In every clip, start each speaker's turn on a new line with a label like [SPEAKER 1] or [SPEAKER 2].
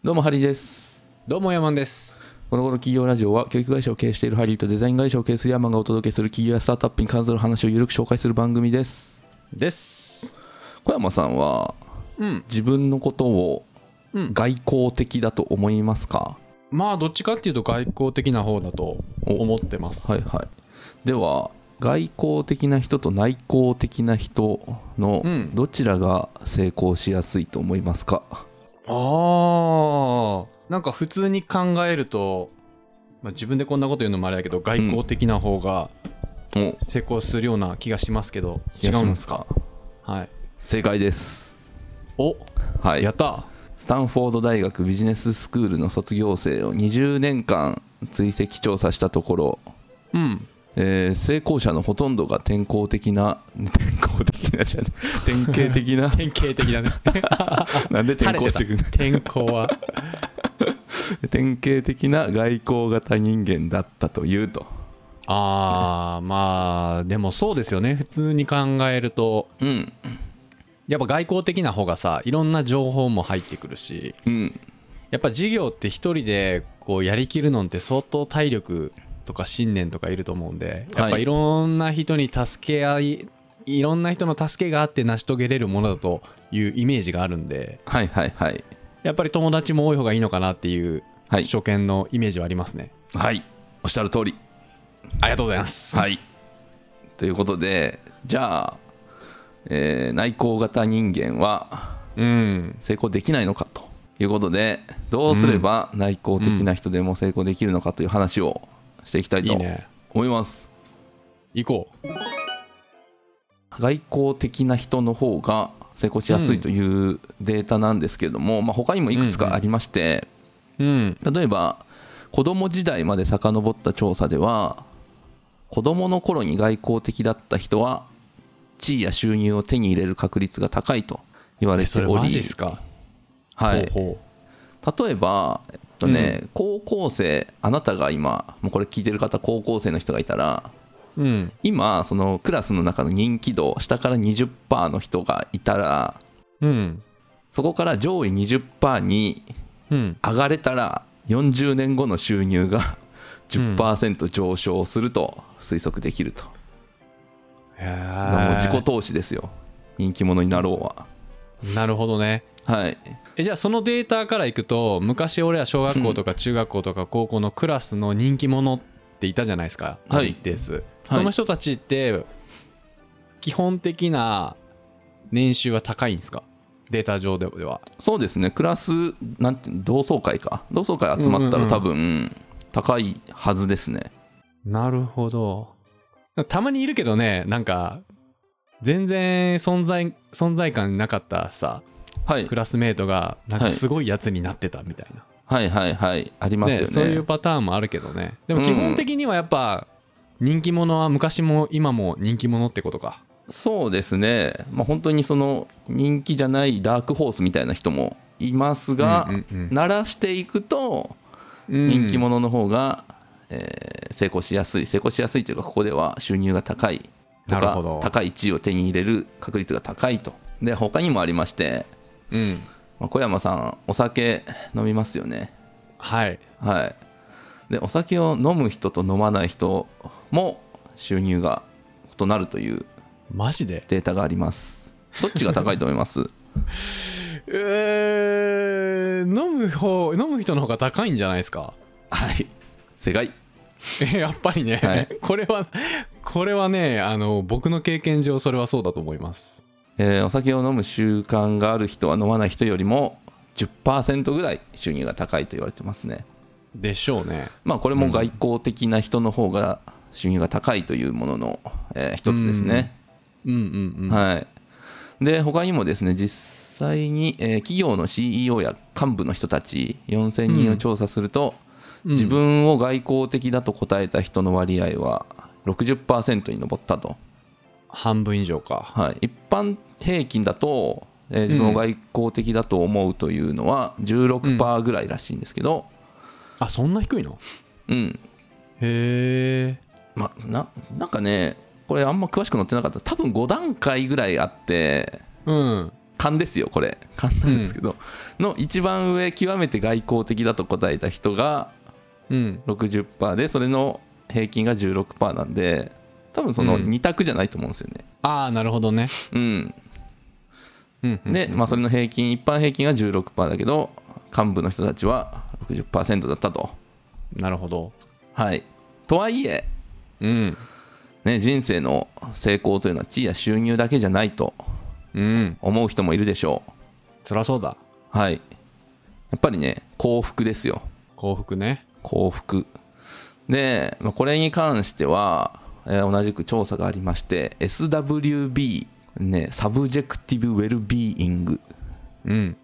[SPEAKER 1] どうもハリーです。
[SPEAKER 2] どうもヤマンです。
[SPEAKER 1] この頃企業ラジオは教育会社を経営しているハリーとデザイン会社を経営するヤーマンがお届けする企業やスタートアップに関する話をゆるく紹介する番組です。
[SPEAKER 2] です。
[SPEAKER 1] 小山さんは
[SPEAKER 2] うん
[SPEAKER 1] 自分のことを
[SPEAKER 2] うん。
[SPEAKER 1] 外交的だと思いますか、
[SPEAKER 2] まあどっちかっていうと外交的な方だと思ってます。
[SPEAKER 1] はいはい。では外交的な人と内向的な人の
[SPEAKER 2] うん。
[SPEAKER 1] どちらが成功しやすいと思いますか、
[SPEAKER 2] あー。なんか普通に考えると、まあ、自分でこんなこと言うのもあれだけど外交的な方が
[SPEAKER 1] お。
[SPEAKER 2] 成功するような気がしますけど、違
[SPEAKER 1] 違
[SPEAKER 2] うんですか？
[SPEAKER 1] か
[SPEAKER 2] はい。
[SPEAKER 1] 正解です。
[SPEAKER 2] お。
[SPEAKER 1] はい。
[SPEAKER 2] やった。
[SPEAKER 1] スタンフォード大学ビジネススクールの卒業生を20年間追跡調査したところ、
[SPEAKER 2] うん
[SPEAKER 1] えー成功者のほとんどが天候的な 天候的なじゃね典型的な。
[SPEAKER 2] 典型的だね。
[SPEAKER 1] なんで転校してくる
[SPEAKER 2] 天候は。
[SPEAKER 1] 典型的な外交型人間だったというと。
[SPEAKER 2] ああまあでもそうですよね。普通に考えると。
[SPEAKER 1] うん。
[SPEAKER 2] やっぱ外交的な方がさいろんな情報も入ってくるし。
[SPEAKER 1] うん。
[SPEAKER 2] やっぱ事業って一人でこうやりきるのって相当体力とか信念とかいると思うんでやっぱいろんな人に助け合いいろんな人の助けがあって成し遂げれるものだというイメージがあるんで
[SPEAKER 1] はいはいはい。
[SPEAKER 2] やっぱり友達も多い方がいいのかなっていう
[SPEAKER 1] はい。
[SPEAKER 2] 初見のイメージはありますね。
[SPEAKER 1] はい。おっしゃる通り。
[SPEAKER 2] ありがとうございます。
[SPEAKER 1] はい。ということでじゃあ、えー内向型人間は
[SPEAKER 2] うん。
[SPEAKER 1] 成功できないのかということでどうすれば内向的な人でも成功できるのかという話をしていきたいと思います。
[SPEAKER 2] 行こう。
[SPEAKER 1] 外交的な人の方が成功しやすいというデータなんですけれども、まあ、他にもいくつかありまして、
[SPEAKER 2] うん
[SPEAKER 1] 例えば子供時代まで遡った調査では子供の頃に外交的だった人は地位や収入を手に入れる確率が高いと言われておりはい、例えば、とね高校生あなたが今もうこれ聞いてる方高校生の人がいたら
[SPEAKER 2] ほううん。
[SPEAKER 1] 今そのクラスの中の人気度下から20%の人がいたら
[SPEAKER 2] うん。
[SPEAKER 1] そこから上位20%に
[SPEAKER 2] うん。
[SPEAKER 1] 上がれたら40年後の収入が10%上昇すると推測できると、
[SPEAKER 2] へ
[SPEAKER 1] もう自己投資ですよ。人気者になろうは。
[SPEAKER 2] なるほどね
[SPEAKER 1] はい。
[SPEAKER 2] えじゃあそのデータからいくと昔俺ら小学校とか中学校とか高校のクラスの人気者っていたじゃないですか、
[SPEAKER 1] はい。
[SPEAKER 2] ある一定数その人たちって基本的な年収は高いんですか？データ上では。
[SPEAKER 1] そうですね。クラスなんて同窓会か。同窓会集まったら多分高いはずですね。
[SPEAKER 2] なるほど。たまにいるけどねなんか全然存在存在感なかったさ
[SPEAKER 1] はい。
[SPEAKER 2] クラスメートがなんかすごいやつになってたみたいな、
[SPEAKER 1] はいはいはい。ありますよね。
[SPEAKER 2] ねそういうパターンもあるけどね。でも基本的にはやっぱ人気者は昔も今も人気者ってことか。
[SPEAKER 1] そうですね、まあ、本当にその人気じゃないダークホースみたいな人もいますが、
[SPEAKER 2] うんうんうん。
[SPEAKER 1] 鳴らしていくと人気者の方が、えー成功しやすい。成功しやすいというかここでは収入が高いとか
[SPEAKER 2] なるほど。
[SPEAKER 1] 高い地位を手に入れる確率が高いと。で他にもありまして、
[SPEAKER 2] うん。
[SPEAKER 1] まあ小山さんお酒飲みますよね。
[SPEAKER 2] はい。
[SPEAKER 1] はい。でお酒を飲む人と飲まない人も収入が異なるという
[SPEAKER 2] マジで？
[SPEAKER 1] データがあります。どっちが高いと思います？
[SPEAKER 2] えー、飲む方飲む人の方が高いんじゃないですか？
[SPEAKER 1] はい。正解。
[SPEAKER 2] えやっぱりね、
[SPEAKER 1] はい。
[SPEAKER 2] これはこれはねあの僕の経験上それはそうだと思います
[SPEAKER 1] えーお酒を飲む習慣がある人は飲まない人よりも10%ぐらい収入が高いと言われてますね。
[SPEAKER 2] でしょうね。
[SPEAKER 1] まあこれも外交的な人の方が収入が高いというものの、えー一つですね、
[SPEAKER 2] うん。うんうん
[SPEAKER 1] はい。で他にもですね実際に、えー企業の CEO や幹部の人たち4000人を調査すると、
[SPEAKER 2] うん。
[SPEAKER 1] 自分を外交的だと答えた人の割合は60%に上ったと、
[SPEAKER 2] 半分以上か。
[SPEAKER 1] はい、一般平均だと、えー自分を外交的だと思うというのは16%ぐらいらしいんですけど、
[SPEAKER 2] あそんな低いの？
[SPEAKER 1] うん。
[SPEAKER 2] へえ
[SPEAKER 1] まななんかねこれあんま詳しく載ってなかった。多分5段階ぐらいあって
[SPEAKER 2] うん。
[SPEAKER 1] 勘ですよこれ。勘なんですけど、の一番上極めて外交的だと答えた人が
[SPEAKER 2] うん。
[SPEAKER 1] 60%でそれの平均が16%なんで多分その
[SPEAKER 2] うん。
[SPEAKER 1] 2択じゃないと思うんですよね。
[SPEAKER 2] ああなるほどね。
[SPEAKER 1] うん。
[SPEAKER 2] うんうん
[SPEAKER 1] で、まあ、それの平均一般平均が16%だけど幹部の人たちは60%だったと。
[SPEAKER 2] なるほど。
[SPEAKER 1] はい。とはいえ
[SPEAKER 2] うん。
[SPEAKER 1] ね、人生の成功というのは地位や収入だけじゃないと
[SPEAKER 2] うん。
[SPEAKER 1] 思う人もいるでしょ
[SPEAKER 2] そりゃそうだ。
[SPEAKER 1] うはい。やっぱりね幸福ですよ。
[SPEAKER 2] 幸福ね。
[SPEAKER 1] 幸福。で、まあ、これに関しては、えー同じく調査がありまして SWB ね subjective well-being、
[SPEAKER 2] うん。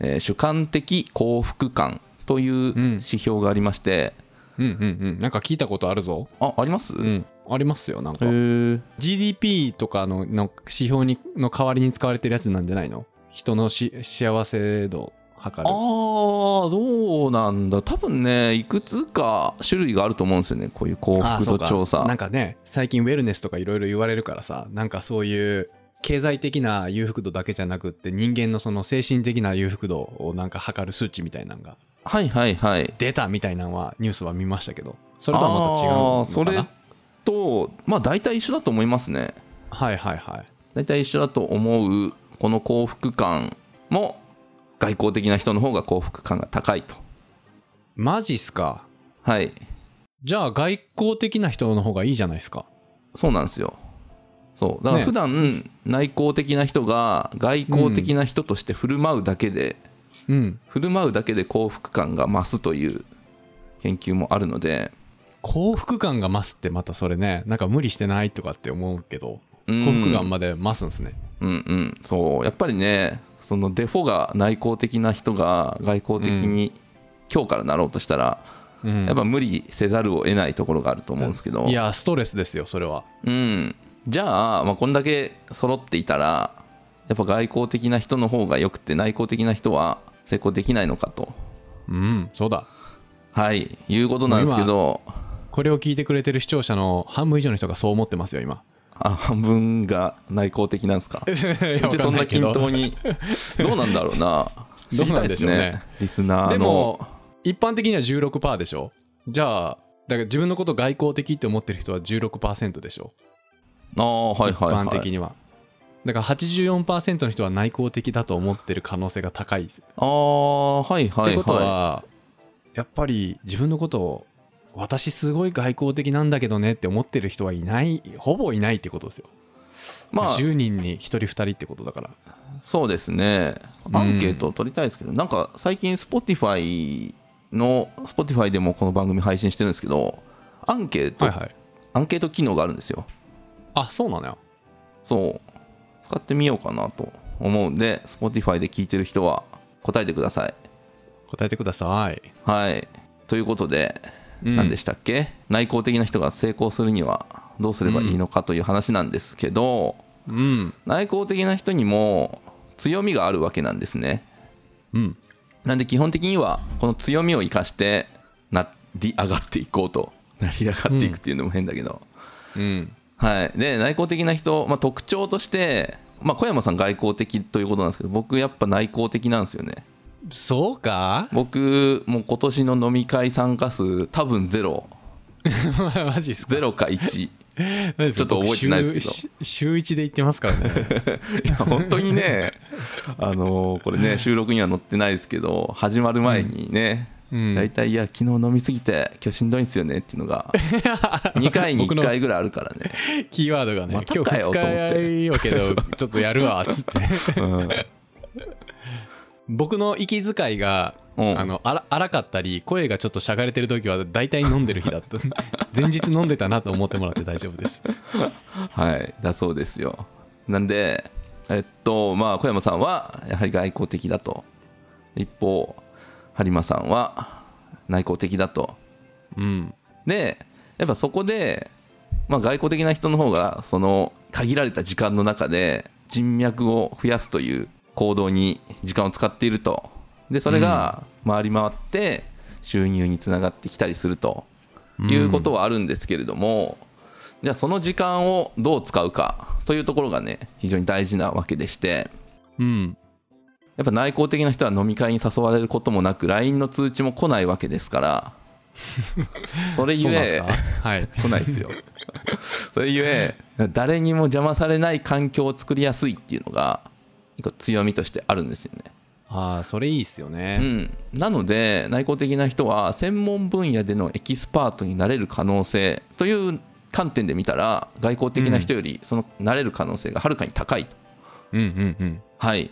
[SPEAKER 1] えー主観的幸福感という
[SPEAKER 2] うん。
[SPEAKER 1] 指標がありまして、
[SPEAKER 2] うんうんうん。なんか聞いたことあるぞ。
[SPEAKER 1] ああります、へ
[SPEAKER 2] うん。ありますよなんか。
[SPEAKER 1] え
[SPEAKER 2] GDP とかのの指標にの代わりに使われてるやつなんじゃないの？人のし幸せ度測
[SPEAKER 1] あ
[SPEAKER 2] る
[SPEAKER 1] ーどうなんだ。多分ねいくつか種類があると思うんですよね。こういう幸福度調査。
[SPEAKER 2] なんかね最近ウェルネスとかいろいろ言われるからさなんかそういう経済的な裕福度だけじゃなくって人間のその精神的な裕福度をなんか測る数値みたいなのが
[SPEAKER 1] はいはいはい。
[SPEAKER 2] 出たみたいなのはニュースは見ましたけどそれとはまた違うの
[SPEAKER 1] それとまあ大体一緒だと思いますね。
[SPEAKER 2] はいはいはい。
[SPEAKER 1] 大体一緒だと思うこの幸福感も外交的な人の方が幸福感が高いと。
[SPEAKER 2] マジっすか？
[SPEAKER 1] はい。
[SPEAKER 2] じゃあ外交的な人の方がいいじゃないですか。
[SPEAKER 1] そうなんですよ。そう。だから
[SPEAKER 2] ね。
[SPEAKER 1] 普段内向的な人が外交的な人として振る舞うだけで、
[SPEAKER 2] うん。
[SPEAKER 1] 振る舞うだけで幸福感が増すという研究もあるので。
[SPEAKER 2] 幸福感が増すってまたそれねなんか無理してないとかって思うけど
[SPEAKER 1] うん。
[SPEAKER 2] 幸福感まで増すんですね。
[SPEAKER 1] うんうんそうやっぱりねそのデフォが内向的な人が外交的に今日からなろうとしたら、
[SPEAKER 2] うん。
[SPEAKER 1] やっぱ無理せざるを得ないところがあると思うんですけど。
[SPEAKER 2] いやストレスですよそれは。
[SPEAKER 1] うん、じゃあ、まあ、こんだけ揃っていたらやっぱ外交的な人の方がよくて内向的な人は成功できないのかと。
[SPEAKER 2] うんそうだ。
[SPEAKER 1] はい。いうことなんですけど。
[SPEAKER 2] これを聞いてくれてる視聴者の半分以上の人がそう思ってますよ今
[SPEAKER 1] あ半分が内向的なんですか？
[SPEAKER 2] う
[SPEAKER 1] うちそんな均等に。どうなんだろうな。
[SPEAKER 2] どうなんでしょうね。
[SPEAKER 1] 知りたいですリスナーの。
[SPEAKER 2] でも一般的には16%でしょ？じゃあだから自分のこと外交的って思ってる人は16%でしょ？
[SPEAKER 1] ああはいはいはい。
[SPEAKER 2] 一般的には。だから84%の人は内向的だと思ってる可能性が高いですよ。
[SPEAKER 1] ああはいはいはい。
[SPEAKER 2] ってことはやっぱり自分のことを私すごい外交的なんだけどねって思ってる人はいないほぼいないってことですよ、
[SPEAKER 1] まあ
[SPEAKER 2] 10人に1人2人ってことだから。
[SPEAKER 1] そうですね。アンケートを取りたいですけど、なんか最近 Spotify の Spotify でもこの番組配信してるんですけどアンケート、
[SPEAKER 2] はいはい。
[SPEAKER 1] アンケート機能があるんですよ。
[SPEAKER 2] あそうなのよ。
[SPEAKER 1] そう。使ってみようかなと思うんで Spotify で聞いてる人は答えてください。
[SPEAKER 2] 答えてください、
[SPEAKER 1] はい。ということで、
[SPEAKER 2] うん
[SPEAKER 1] 何でしたっけ？内向的な人が成功するにはどうすればいいのかという話なんですけど、
[SPEAKER 2] うん。
[SPEAKER 1] 内向的な人にも強みがあるわけなんですね。
[SPEAKER 2] うん。
[SPEAKER 1] なんで基本的にはこの強みを生かしてなり上がっていこうと。成り上がっていくっていうのも変だけど、
[SPEAKER 2] うん。
[SPEAKER 1] はい。で内向的な人、まあ、特徴として、まあ、小山さん外向的ということなんですけど僕やっぱ内向的なんですよね
[SPEAKER 2] そうか？
[SPEAKER 1] 僕もう今年の飲み会参加数多分ゼロ。
[SPEAKER 2] マジっすか？
[SPEAKER 1] ゼロか1
[SPEAKER 2] ち
[SPEAKER 1] ちょっと覚えてないですけど。
[SPEAKER 2] 週週1で行ってますからね。
[SPEAKER 1] いや本当にねあのこれね収録には載ってないですけど始まる前にね、
[SPEAKER 2] うん。
[SPEAKER 1] 大体いや昨日飲みすぎて今日しんどいんですよねっていうのが2回に1回ぐらいあるからね、
[SPEAKER 2] キーワードがね、
[SPEAKER 1] また
[SPEAKER 2] 今日2
[SPEAKER 1] かよと思って。
[SPEAKER 2] 日よけどちょっとやるわっつって。
[SPEAKER 1] うん
[SPEAKER 2] 僕の息遣いが、
[SPEAKER 1] うん。
[SPEAKER 2] あの荒荒かったり声がちょっとしゃがれてる時は大体飲んでる日だった。前日飲んでたなと思ってもらって大丈夫です。
[SPEAKER 1] はい。だそうですよ。なんでえっとまあ小山さんはやはり外交的だと。一方播磨さんは内向的だと。
[SPEAKER 2] うん。
[SPEAKER 1] でやっぱそこで、まあ、外交的な人の方がその限られた時間の中で人脈を増やすという行動に時間を使っていると。でそれが回り回って収入につながってきたりするということはあるんですけれども、じゃあその時間をどう使うかというところがね非常に大事なわけでして
[SPEAKER 2] うん。
[SPEAKER 1] やっぱ内向的な人は飲み会に誘われることもなく LINE の通知も来ないわけですから それゆえ
[SPEAKER 2] はい。
[SPEAKER 1] 来ないですよ。それゆえ誰にも邪魔されない環境を作りやすいっていうのが一個強みとしてあるんですよね。
[SPEAKER 2] ああそれいいっすよ
[SPEAKER 1] う
[SPEAKER 2] ね
[SPEAKER 1] ん、なので内向的な人は専門分野でのエキスパートになれる可能性という観点で見たら外交的な人よりそのなれる可能性がはるかに高いと、
[SPEAKER 2] うんうんうん。
[SPEAKER 1] はい。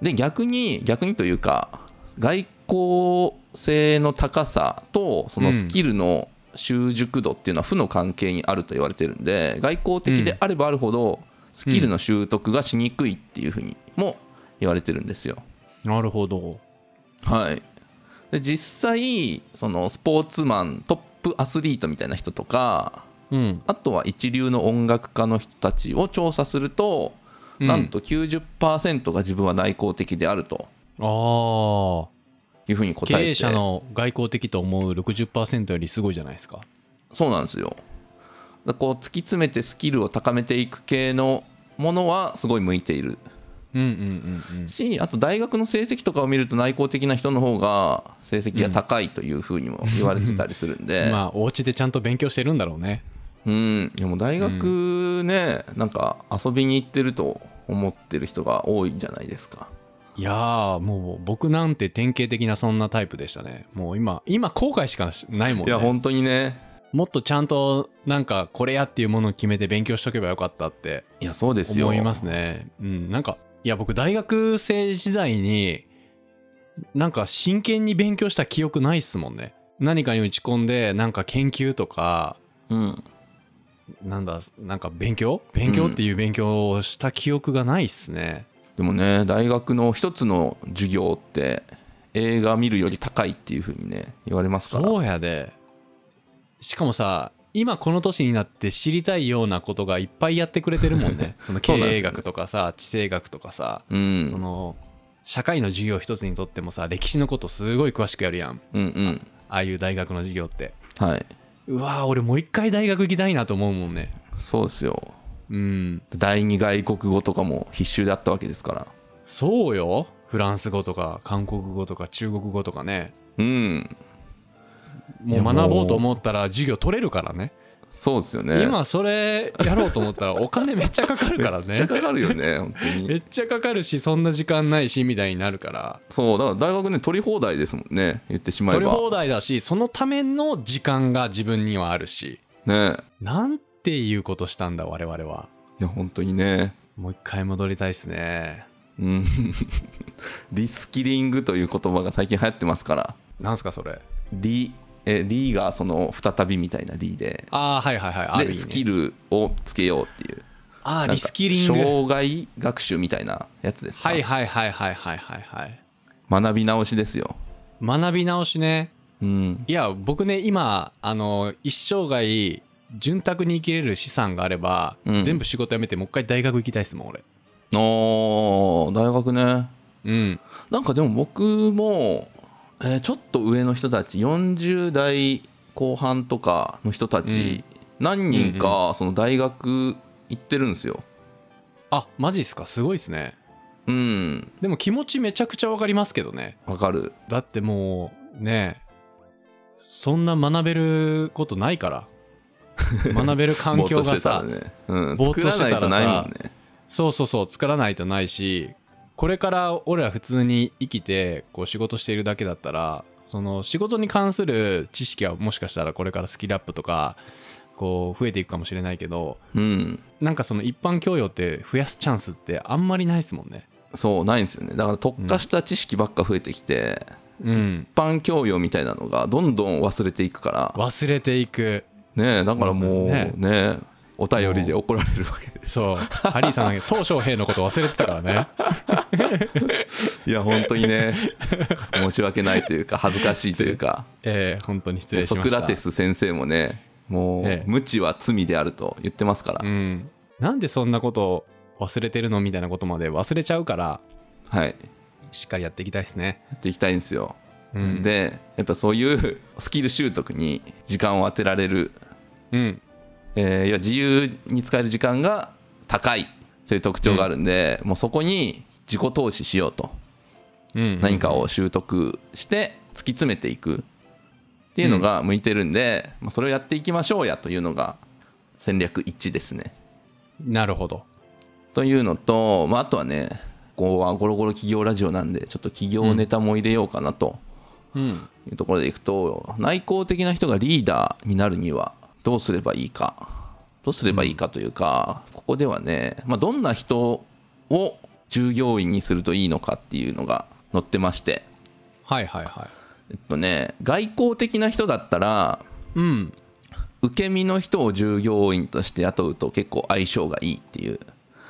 [SPEAKER 1] で逆に逆にというか外交性の高さとそのスキルの習熟度っていうのは負の関係にあると言われてるんで外交的であればあるほどスキルの習得がしにくいっていうふうにも言われてるんですよ。
[SPEAKER 2] なるほど。
[SPEAKER 1] はい、で実際そのスポーツマントップアスリートみたいな人とか
[SPEAKER 2] うん。
[SPEAKER 1] あとは一流の音楽家の人たちを調査すると、
[SPEAKER 2] うん。
[SPEAKER 1] なんと90%が自分は内向的であると。
[SPEAKER 2] ああ
[SPEAKER 1] いうふうに答えて。
[SPEAKER 2] 経営者の外交的と思う60%よりすごいじゃないですか。
[SPEAKER 1] そうなんですよ。だこう突き詰めてスキルを高めていく系のものはすごい向いている。
[SPEAKER 2] うんうんうんうん。
[SPEAKER 1] しあと大学の成績とかを見ると内向的な人の方が成績が高いというふうにも言われてたりするんで、
[SPEAKER 2] まあお家でちゃんと勉強してるんだろうね。
[SPEAKER 1] うん、いやもう大学ね、なんか遊びに行ってると思ってる人が多いんじゃないですか。
[SPEAKER 2] いやーもう僕なんて典型的なそんなタイプでしたね。もう今今後悔しかないもんね。
[SPEAKER 1] いや、本当にね、
[SPEAKER 2] もっとちゃんとなんかこれやっていうものを決めて勉強しとけばよかったって
[SPEAKER 1] いや、そうですよ。
[SPEAKER 2] 思いますねうんなんかいや僕大学生時代になんか真剣に勉強した記憶ないっすもんね何かに打ち込んでなんか研究とか
[SPEAKER 1] うん。
[SPEAKER 2] なんだなんか勉強？勉強っていう勉強をした記憶がないっすね、
[SPEAKER 1] でもね、大学の一つの授業って、映画見るより高いっていうふうにね、言われますから。
[SPEAKER 2] そうやでしかもさ今この年になって知りたいようなことがいっぱいやってくれてるもんね その経営学とかさ地政学とかさ、
[SPEAKER 1] うん。
[SPEAKER 2] その社会の授業一つにとってもさ歴史のことすごい詳しくやるやん
[SPEAKER 1] うんうん。
[SPEAKER 2] ああいう大学の授業って
[SPEAKER 1] はい。
[SPEAKER 2] うわー俺もう一回大学行きたいなと思うもんね
[SPEAKER 1] そうですよ。
[SPEAKER 2] うん
[SPEAKER 1] 第二外国語とかも必修であったわけですから。
[SPEAKER 2] そうよフランス語とか韓国語とか中国語とかね
[SPEAKER 1] うん。
[SPEAKER 2] もう学ぼうと思ったら授業取れるからね
[SPEAKER 1] そうですよね。
[SPEAKER 2] 今それやろうと思ったらお金めっちゃかかるからね
[SPEAKER 1] めっちゃかかるよね、本当に。
[SPEAKER 2] めっちゃかかるしそんな時間ないしみたいになるから
[SPEAKER 1] そう、だから大学ね、取り放題ですもんね、言ってしまえば。
[SPEAKER 2] 取り放題だしそのための時間が自分にはあるし
[SPEAKER 1] ね。
[SPEAKER 2] なんていうことしたんだ我々はい
[SPEAKER 1] や、本当にね。
[SPEAKER 2] もう一回戻りたいっすね
[SPEAKER 1] うん。リスキリングという言葉が最近流行ってますから。
[SPEAKER 2] なんすかそれ
[SPEAKER 1] リ、え、リがその再びみたいなリで。
[SPEAKER 2] ああはいはいはい
[SPEAKER 1] で、スキルをつけようっていう。
[SPEAKER 2] ああリスキリング
[SPEAKER 1] 障害学習みたいなやつですか？
[SPEAKER 2] はいはいはいはいはいはいはい
[SPEAKER 1] 学び直しですよ。
[SPEAKER 2] 学び直しね
[SPEAKER 1] うん。
[SPEAKER 2] いや僕ね今あの一生涯潤沢に生きれる資産があれば、
[SPEAKER 1] うん
[SPEAKER 2] 全部仕事辞めてもう一回大学行きたいっすもん俺
[SPEAKER 1] おー、大学ね。
[SPEAKER 2] うん
[SPEAKER 1] なんかでも僕も、えーちょっと上の人たち40代後半とかの人たち、何人かその大学行ってるんですよ。
[SPEAKER 2] あマジっすか？すごいっすね。
[SPEAKER 1] うん。
[SPEAKER 2] でも気持ちめちゃくちゃわかりますけどね。
[SPEAKER 1] わかる。
[SPEAKER 2] だってもうねそんな学べることないから。学べる環境がさ、ぼーっとしてたらさ
[SPEAKER 1] 作らないとないもんね。
[SPEAKER 2] そうそうそう作らないとないしこれから俺ら普通に生きてこう仕事しているだけだったらその仕事に関する知識はもしかしたらこれからスキルアップとかこう増えていくかもしれないけど
[SPEAKER 1] うん。
[SPEAKER 2] なんかその一般教養って増やすチャンスってあんまりないですもんね。
[SPEAKER 1] そう、ないんですよね。だから特化した知識ばっか増えてきて、
[SPEAKER 2] うん。
[SPEAKER 1] 一般教養みたいなのがどんどん忘れていくから、
[SPEAKER 2] 忘れていく。
[SPEAKER 1] ねえだからもう
[SPEAKER 2] ね。
[SPEAKER 1] ね、お便りで怒られるわけです。
[SPEAKER 2] そう。ハリーさん鄧小平のこと忘れてたからね。
[SPEAKER 1] いや、本当にね、申し訳ないというか、恥ずかしいというか、
[SPEAKER 2] えー、本当に失礼し
[SPEAKER 1] ソク
[SPEAKER 2] ました。
[SPEAKER 1] ラテス先生もね、もう、
[SPEAKER 2] ええ。
[SPEAKER 1] 無知は罪であると言ってますから、
[SPEAKER 2] うん。なんでそんなこと忘れてるのみたいなことまで忘れちゃうから
[SPEAKER 1] はい、や
[SPEAKER 2] しっかりやっていきたいですね。
[SPEAKER 1] っていきたいんですよ。
[SPEAKER 2] うん。
[SPEAKER 1] で、やっぱそういうスキル習得に時間を当てられる、
[SPEAKER 2] うん
[SPEAKER 1] えーいや自由に使える時間が高いという特徴があるんで、もうそこに自己投資しようと。
[SPEAKER 2] うん
[SPEAKER 1] 何かを習得して突き詰めていくっていうのが向いてるんで、まあ、それをやっていきましょうやというのが戦略1ですね。
[SPEAKER 2] なるほど。
[SPEAKER 1] というのと、まあ、あとはねここはゴロゴロ企業ラジオなんでちょっと企業ネタも入れようかなと
[SPEAKER 2] うん。
[SPEAKER 1] いうところでいくと内向的な人がリーダーになるにはどうすればいいか。どうすればいいかというか、ここではね、まあ、どんな人を従業員にするといいのかっていうのが載ってまして。
[SPEAKER 2] はいはいはい。
[SPEAKER 1] えっとね外交的な人だったら
[SPEAKER 2] うん。
[SPEAKER 1] 受け身の人を従業員として雇うと結構相性がいいっていう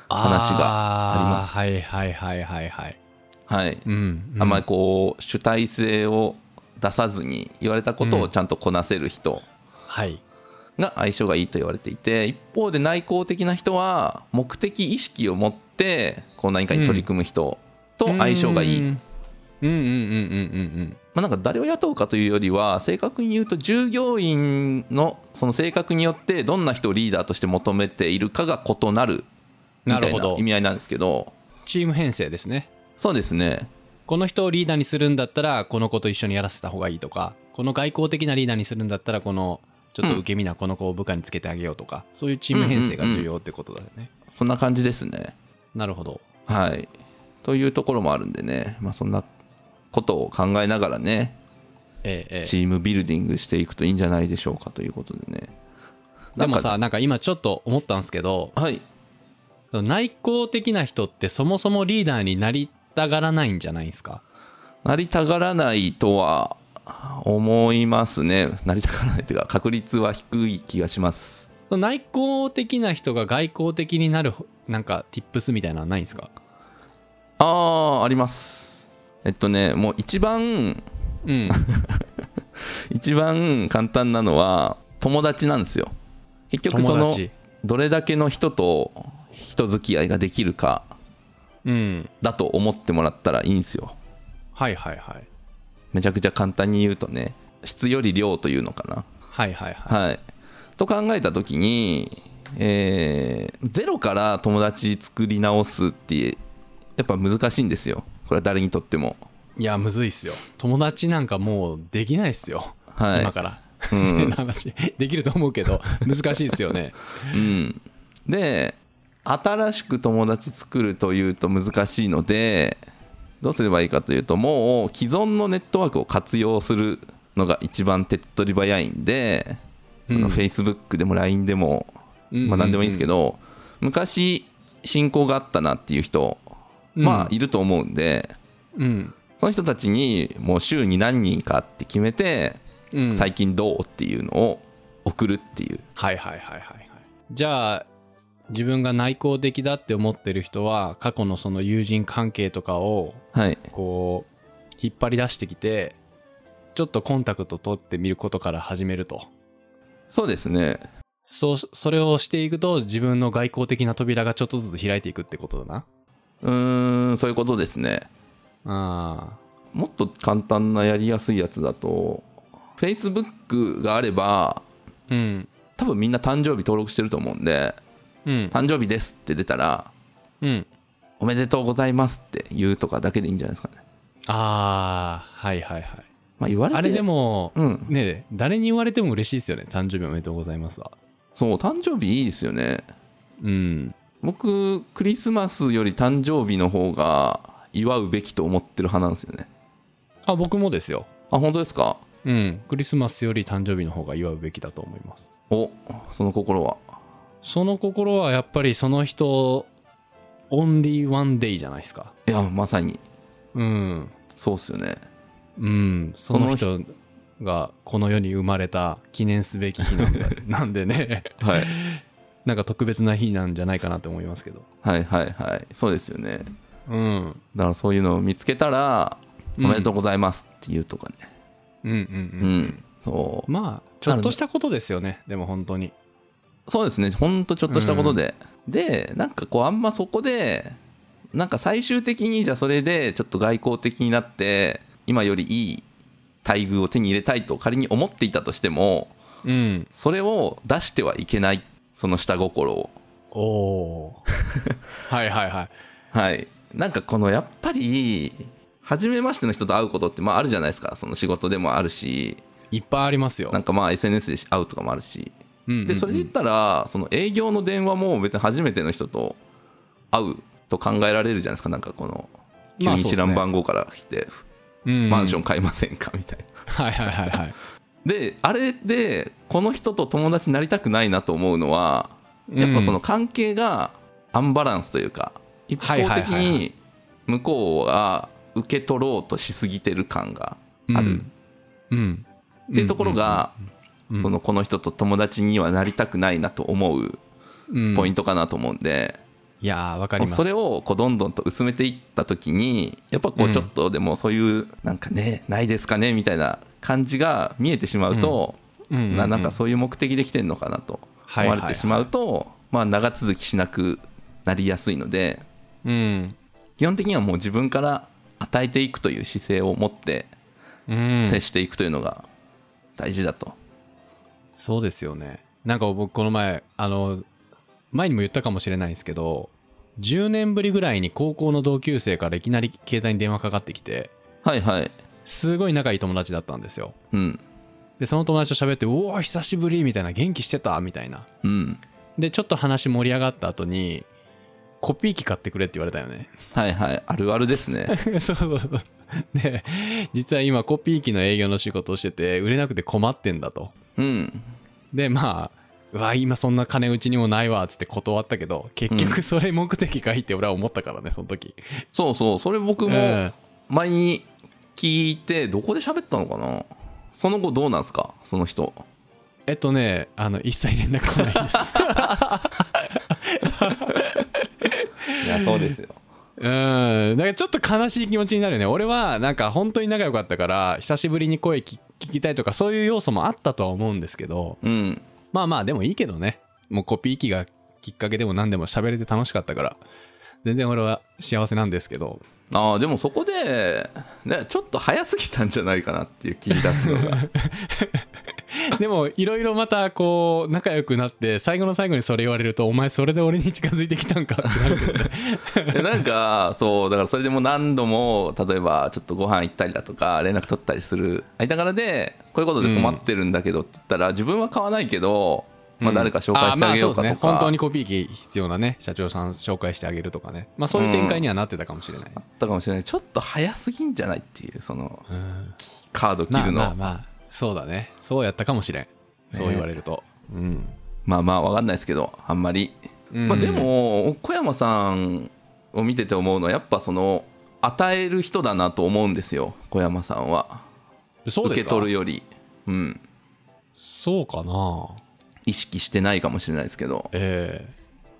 [SPEAKER 1] 話があります。
[SPEAKER 2] はいはいはいはいはい。
[SPEAKER 1] はい、
[SPEAKER 2] うん、うん、
[SPEAKER 1] あんまりこう主体性を出さずに言われたことをちゃんとこなせる人。
[SPEAKER 2] はい
[SPEAKER 1] が相性がいいと言われていて一方で内向的な人は目的意識を持ってこう何かに取り組む人と相性がいい、
[SPEAKER 2] うん。うんうんうんうんうん
[SPEAKER 1] まあ、なんか誰を雇うかというよりは正確に言うと従業員のその性格によってどんな人をリーダーとして求めているかが異なるみたな
[SPEAKER 2] ないるほど。
[SPEAKER 1] 意味合いなんですけど。
[SPEAKER 2] チーム編成ですね。
[SPEAKER 1] そうですね。
[SPEAKER 2] この人をリーダーにするんだったらこの子と一緒にやらせた方がいいとかこの外交的なリーダーにするんだったらこのちょっと受け身なこの子を部下につけてあげようとか、そういうチーム編成が重要ってことだよね、
[SPEAKER 1] そんな感じですね。
[SPEAKER 2] なるほど。
[SPEAKER 1] はい。というところもあるんでね、まあ、そんなことを考えながらね
[SPEAKER 2] ええええ。
[SPEAKER 1] チームビルディングしていくといいんじゃないでしょうかということでね。
[SPEAKER 2] でもさなんか今ちょっと思ったんですけど
[SPEAKER 1] はい。
[SPEAKER 2] 内向的な人ってそもそもリーダーになりたがらないんじゃないですか？
[SPEAKER 1] なりたがらないとは思いますね。なりたがらないというか確率は低い気がします。
[SPEAKER 2] その内向的な人が外交的になるなんか tips みたいなのはないんですか？
[SPEAKER 1] あああります。えっとねもう一番
[SPEAKER 2] うん。
[SPEAKER 1] 一番簡単なのは友達なんですよ。結局そのどれだけの人と人付き合いができるか
[SPEAKER 2] うん。
[SPEAKER 1] だと思ってもらったらいいんですよ。
[SPEAKER 2] はいはいはい
[SPEAKER 1] めちゃくちゃ簡単に言うとね質より量というのかな。
[SPEAKER 2] はいはいはい。
[SPEAKER 1] はい。と考えた時にえーゼロから友達作り直すってやっぱ難しいんですよ。これは誰にとっても。
[SPEAKER 2] いやむずいっすよ。友達なんかもうできないっすよ、
[SPEAKER 1] はい。
[SPEAKER 2] 今から。
[SPEAKER 1] うん。
[SPEAKER 2] 話できると思うけど難しいっすよね。
[SPEAKER 1] うん、で新しく友達作るというと難しいのでどうすればいいかというともう既存のネットワークを活用するのが一番手っ取り早いんでその
[SPEAKER 2] うん。
[SPEAKER 1] Facebook でも LINE でも、まあ、何でもいいんですけど、昔親交があったなっていう人、まあいると思うんで
[SPEAKER 2] うん。
[SPEAKER 1] その人たちにもう週に何人かって決めて、
[SPEAKER 2] うん。
[SPEAKER 1] 最近どうっていうのを送るっていう。
[SPEAKER 2] はいはいはいはいはい。じゃあ自分が内向的だって思ってる人は過去のその友人関係とかを
[SPEAKER 1] はい。
[SPEAKER 2] こう引っ張り出してきてちょっとコンタクト取ってみることから始めると。
[SPEAKER 1] そうですね。
[SPEAKER 2] そうそれをしていくと自分の外交的な扉がちょっとずつ開いていくってことだな。
[SPEAKER 1] うーんそういうことですね。
[SPEAKER 2] あ
[SPEAKER 1] もっと簡単なやりやすいやつだと Facebook があれば
[SPEAKER 2] ーうん。
[SPEAKER 1] 多分みんな誕生日登録してると思うんで
[SPEAKER 2] うん
[SPEAKER 1] 誕生日ですって出たら
[SPEAKER 2] うん
[SPEAKER 1] おめでとうございますって言うとかだけでいいんじゃないですかね。
[SPEAKER 2] ああはいはいはい。
[SPEAKER 1] まあ言われて
[SPEAKER 2] あれでも、
[SPEAKER 1] うん。
[SPEAKER 2] ねえ誰に言われても嬉しいですよね。誕生日おめでとうございますわ
[SPEAKER 1] そう誕生日いいですよね。
[SPEAKER 2] うん。
[SPEAKER 1] 僕クリスマスより誕生日の方が祝うべきと思ってる派なんですよね。
[SPEAKER 2] あ僕もですよ。
[SPEAKER 1] あ本当ですか？
[SPEAKER 2] うん。クリスマスより誕生日の方が祝うべきだと思います。
[SPEAKER 1] おその心は
[SPEAKER 2] その心はやっぱりその人オンリーワンデイじゃないですか。
[SPEAKER 1] いやまさに。
[SPEAKER 2] うん。
[SPEAKER 1] そうっすよね。
[SPEAKER 2] うん。その人がこの世に生まれた記念すべき日なんだ。なんでね。
[SPEAKER 1] はい。
[SPEAKER 2] なんか特別な日なんじゃないかなと思いますけど。
[SPEAKER 1] はいはいはい。そうですよね。
[SPEAKER 2] うん。
[SPEAKER 1] だからそういうのを見つけたら「お
[SPEAKER 2] うん。
[SPEAKER 1] めでとうございます」って言うとかね。
[SPEAKER 2] うんうん
[SPEAKER 1] う
[SPEAKER 2] うん、
[SPEAKER 1] ん、そう。
[SPEAKER 2] まあちょっとしたことですよね。でも本当に
[SPEAKER 1] そうですね。ほんとちょっとしたことで、でなんかこうあんまそこでなんか最終的にじゃあそれでちょっと外交的になって今よりいい待遇を手に入れたいと仮に思っていたとしても
[SPEAKER 2] うん。
[SPEAKER 1] それを出してはいけない。その下心を。
[SPEAKER 2] おお はいはいはい。
[SPEAKER 1] はい。なんかこのやっぱり初めましての人と会うことってまああるじゃないですか。その仕事でもあるし。
[SPEAKER 2] いっぱいありますよ。
[SPEAKER 1] なんかまあ SNS で会うとかもあるし。
[SPEAKER 2] うんうんうん
[SPEAKER 1] でそれで言ったらその営業の電話も別に初めての人と会うと考えられるじゃないですか。なんかこの急に知らん番号から来て、
[SPEAKER 2] うん
[SPEAKER 1] マンション買いませんか？みたいな。
[SPEAKER 2] はいはいはいはい。
[SPEAKER 1] であれでこの人と友達になりたくないなと思うのはやっぱその関係がアンバランスというか一方的に向こうが受け取ろうとしすぎてる感がある。っていうところが
[SPEAKER 2] うん
[SPEAKER 1] そのこの人と友達にはなりたくないなと思う
[SPEAKER 2] うん。
[SPEAKER 1] ポイントかなと思うんで、
[SPEAKER 2] いやーわかります。
[SPEAKER 1] それをこうどんどんと薄めていった時にやっぱこうちょっとでもそういうなんかねないですかねみたいな感じが見えてしまうと、
[SPEAKER 2] う
[SPEAKER 1] ななんかそういう目的で来てんのかなと思われてしまうと、まあ、長続きしなくなりやすいので
[SPEAKER 2] うん。
[SPEAKER 1] 基本的にはもう自分から与えていくという姿勢を持って
[SPEAKER 2] うん。
[SPEAKER 1] 接していくというのが大事だと。
[SPEAKER 2] そうですよねなんか僕この前あの前にも言ったかもしれないんですけど10年ぶりぐらいに高校の同級生からいきなり携帯に電話かかってきて
[SPEAKER 1] はいはい。
[SPEAKER 2] すごい仲いい友達だったんですよ
[SPEAKER 1] うん。
[SPEAKER 2] でその友達と喋って「おお久しぶり」みたいな「元気してた?」みたいな
[SPEAKER 1] うん。
[SPEAKER 2] でちょっと話盛り上がった後に「コピー機買ってくれ」って言われたよね
[SPEAKER 1] はいはい。あるあるですね。
[SPEAKER 2] そうそうそうで実は今コピー機の営業の仕事をしてて売れなくて困ってんだと
[SPEAKER 1] うん。
[SPEAKER 2] でまあうわ今そんな金うちにもないわっつって断ったけど結局それ目的かいって俺は思ったからねその時
[SPEAKER 1] そうそう。それ僕
[SPEAKER 2] うん
[SPEAKER 1] も前に聞いて、どこで喋ったのかな？その後どうなんですか？その人。
[SPEAKER 2] えっとねあの一切連絡来ないです
[SPEAKER 1] いや、そうですよ。
[SPEAKER 2] うん。だからちょっと悲しい気持ちになるよね。俺はなんか本当に仲良かったから久しぶりに声聞聞きたいとかそういう要素もあったとは思うんですけど
[SPEAKER 1] うん。
[SPEAKER 2] まあまあでもいいけどね。もうコピー機がきっかけでも何でも喋れて楽しかったから。全然俺は幸せなんですけど
[SPEAKER 1] ああでもそこで、ね、ちょっと早すぎたんじゃないかなっていう気に出すのが。
[SPEAKER 2] でもいろいろまたこう仲良くなって最後の最後にそれ言われるとお前それで俺に近づいてきたんかってなるけどね。
[SPEAKER 1] でなんかそうだからそれでもう何度も例えばちょっとご飯行ったりだとか連絡取ったりする間柄でこういうことで困ってるんだけどって言ったら、自分は買わないけど、まあ、誰か紹介してあげようかとか、
[SPEAKER 2] うですね。本当にコピー機必要なね社長さん紹介してあげるとかね。まあそういう展開にはなってたかもしれない、
[SPEAKER 1] あったかもしれない。ちょっと早すぎんじゃないっていうその
[SPEAKER 2] うん。
[SPEAKER 1] カード切
[SPEAKER 2] まあ
[SPEAKER 1] るの、
[SPEAKER 2] まあまあそうだね。そうやったかもしれん。そう言われると、うん。
[SPEAKER 1] まあまあ分かんないですけどあんまり、
[SPEAKER 2] うん。
[SPEAKER 1] まあ、でも小山さんを見てて思うのはやっぱその与える人だなと思うんですよ。小山さんは。受け
[SPEAKER 2] そうですか？
[SPEAKER 1] 取るより。うん。
[SPEAKER 2] そうかな
[SPEAKER 1] 意識してないかもしれないですけど。
[SPEAKER 2] え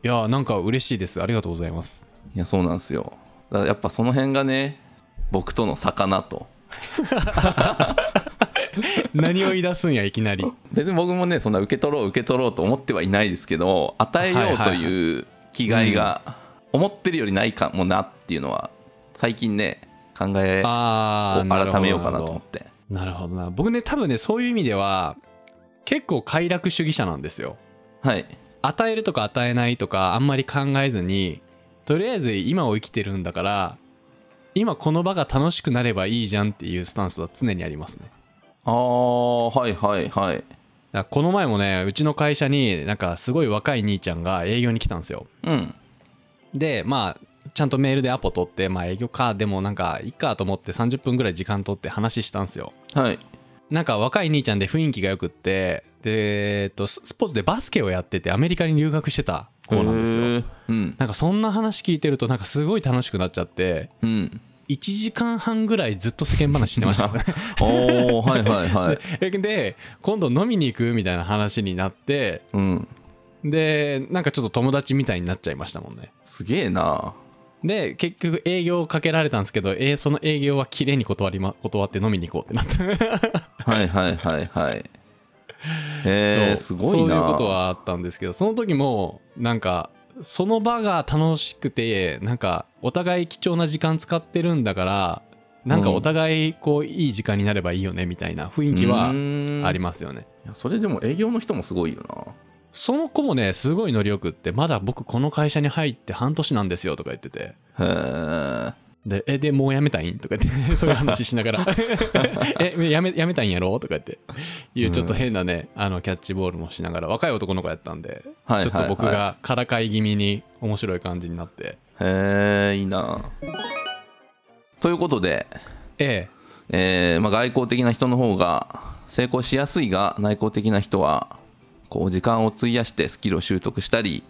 [SPEAKER 2] え。いやなんか嬉しいです。ありがとうございます。
[SPEAKER 1] いやそうなんですよ。だからやっぱその辺がね僕との差かなと。
[SPEAKER 2] 何を言い出すんやいきなり。
[SPEAKER 1] 別に僕もねそんな受け取ろう受け取ろうと思ってはいないですけど与えようという気概が思ってるよりないかもなっていうのは最近ね考えを改めようかなと思って。
[SPEAKER 2] なるほどな。僕ね多分ねそういう意味では結構快楽主義者なんですよ。
[SPEAKER 1] はい。
[SPEAKER 2] 与えるとか与えないとかあんまり考えずにとりあえず今を生きてるんだから今この場が楽しくなればいいじゃんっていうスタンスは常にありますね。
[SPEAKER 1] ああはいはいはい。
[SPEAKER 2] この前もねうちの会社になんかすごい若い兄ちゃんが営業に来たんですよ。
[SPEAKER 1] うん。
[SPEAKER 2] でまあちゃんとメールでアポ取ってまあ営業かでもなんかいっかと思って30分ぐらい時間取って話したんですよ。
[SPEAKER 1] はい
[SPEAKER 2] なんか若い兄ちゃんで雰囲気がよくってでえっとススポーツでバスケをやっててアメリカに留学してた子なんですよ。
[SPEAKER 1] うん。
[SPEAKER 2] なんかそんな話聞いてるとなんかすごい楽しくなっちゃって
[SPEAKER 1] うん。
[SPEAKER 2] 1時間半ぐらいずっと世間話してましたね。
[SPEAKER 1] おおはいはいはい。
[SPEAKER 2] で今度飲みに行くみたいな話になって
[SPEAKER 1] うん。
[SPEAKER 2] でなんかちょっと友達みたいになっちゃいましたもんね。
[SPEAKER 1] すげえな
[SPEAKER 2] で結局営業をかけられたんですけど、えーその営業は綺麗に断り、ま、断って飲みに行こうってなって
[SPEAKER 1] はいはいはいはい。えー、すごいな。
[SPEAKER 2] そういうことはあったんですけどその時もなんかその場が楽しくてなんかお互い貴重な時間使ってるんだからなんかお互いこういい時間になればいいよねみたいな雰囲気はあり
[SPEAKER 1] ま
[SPEAKER 2] ますよね、
[SPEAKER 1] すそれでも営業の人もすごいよな
[SPEAKER 2] その子もねすごいノリよくってまだ僕この会社に入って半年なんですよとか言ってて。
[SPEAKER 1] へえ
[SPEAKER 2] で、え、で、もう辞めたいんとか言って、そういう話しながら、え、辞め、辞めたいんやろとか言って、いうちょっと変なね、あの、キャッチボールもしながら、若い男の子やったんで、
[SPEAKER 1] はい
[SPEAKER 2] ちょっと僕
[SPEAKER 1] はいは
[SPEAKER 2] がからかい気味に面白い感じになって、
[SPEAKER 1] へえいいな。ということで、
[SPEAKER 2] え。
[SPEAKER 1] えーまあ、外交的な人の方が成功しやすいが内向的な人はこう時間を費やしてスキルを習得したり、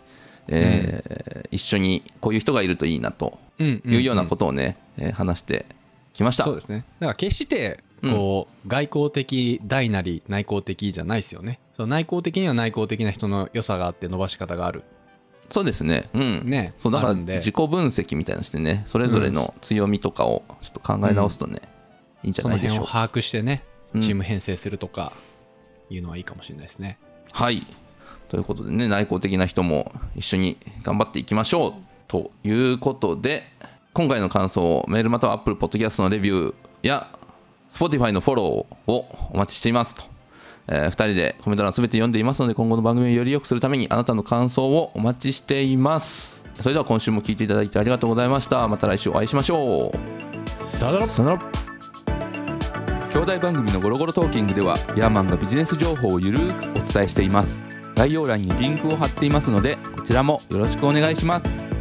[SPEAKER 1] えー一緒にこういう人がいるといいなというようなことをね、えー話してきました。
[SPEAKER 2] そうですね。だから決して、こう、外交的大なり内向的じゃないですよね。その内向的には内向的な人の良さがあって伸ばし方がある。
[SPEAKER 1] そうですね。うん。
[SPEAKER 2] ね
[SPEAKER 1] そうだから自己分析みたいなのしてね、それぞれの強みとかをちょっと考え直すとね、いいんじゃ
[SPEAKER 2] そ
[SPEAKER 1] ないでしょうか。
[SPEAKER 2] の辺を把握してね
[SPEAKER 1] うん、
[SPEAKER 2] チーム編成するとか、いうのはいいかもしれないですね。
[SPEAKER 1] はい。ということでね、内向的な人も一緒に頑張っていきましょう。ということで、今回の感想をメールまたは Apple Podcast のレビューや Spotify のフォローをお待ちしていますと。え2人でコメント欄すべて読んでいますので今後の番組をより良くするためにあなたの感想をお待ちしていますそれでは今週も聞いていただいてありがとうございましたまた来週お会いしましょう
[SPEAKER 2] さよなら
[SPEAKER 1] さよなら兄弟番組のゴロゴロトーキングではヤーマンがビジネス情報をゆるーくお伝えしています。概要欄にリンクを貼っていますのでこちらもよろしくお願いします。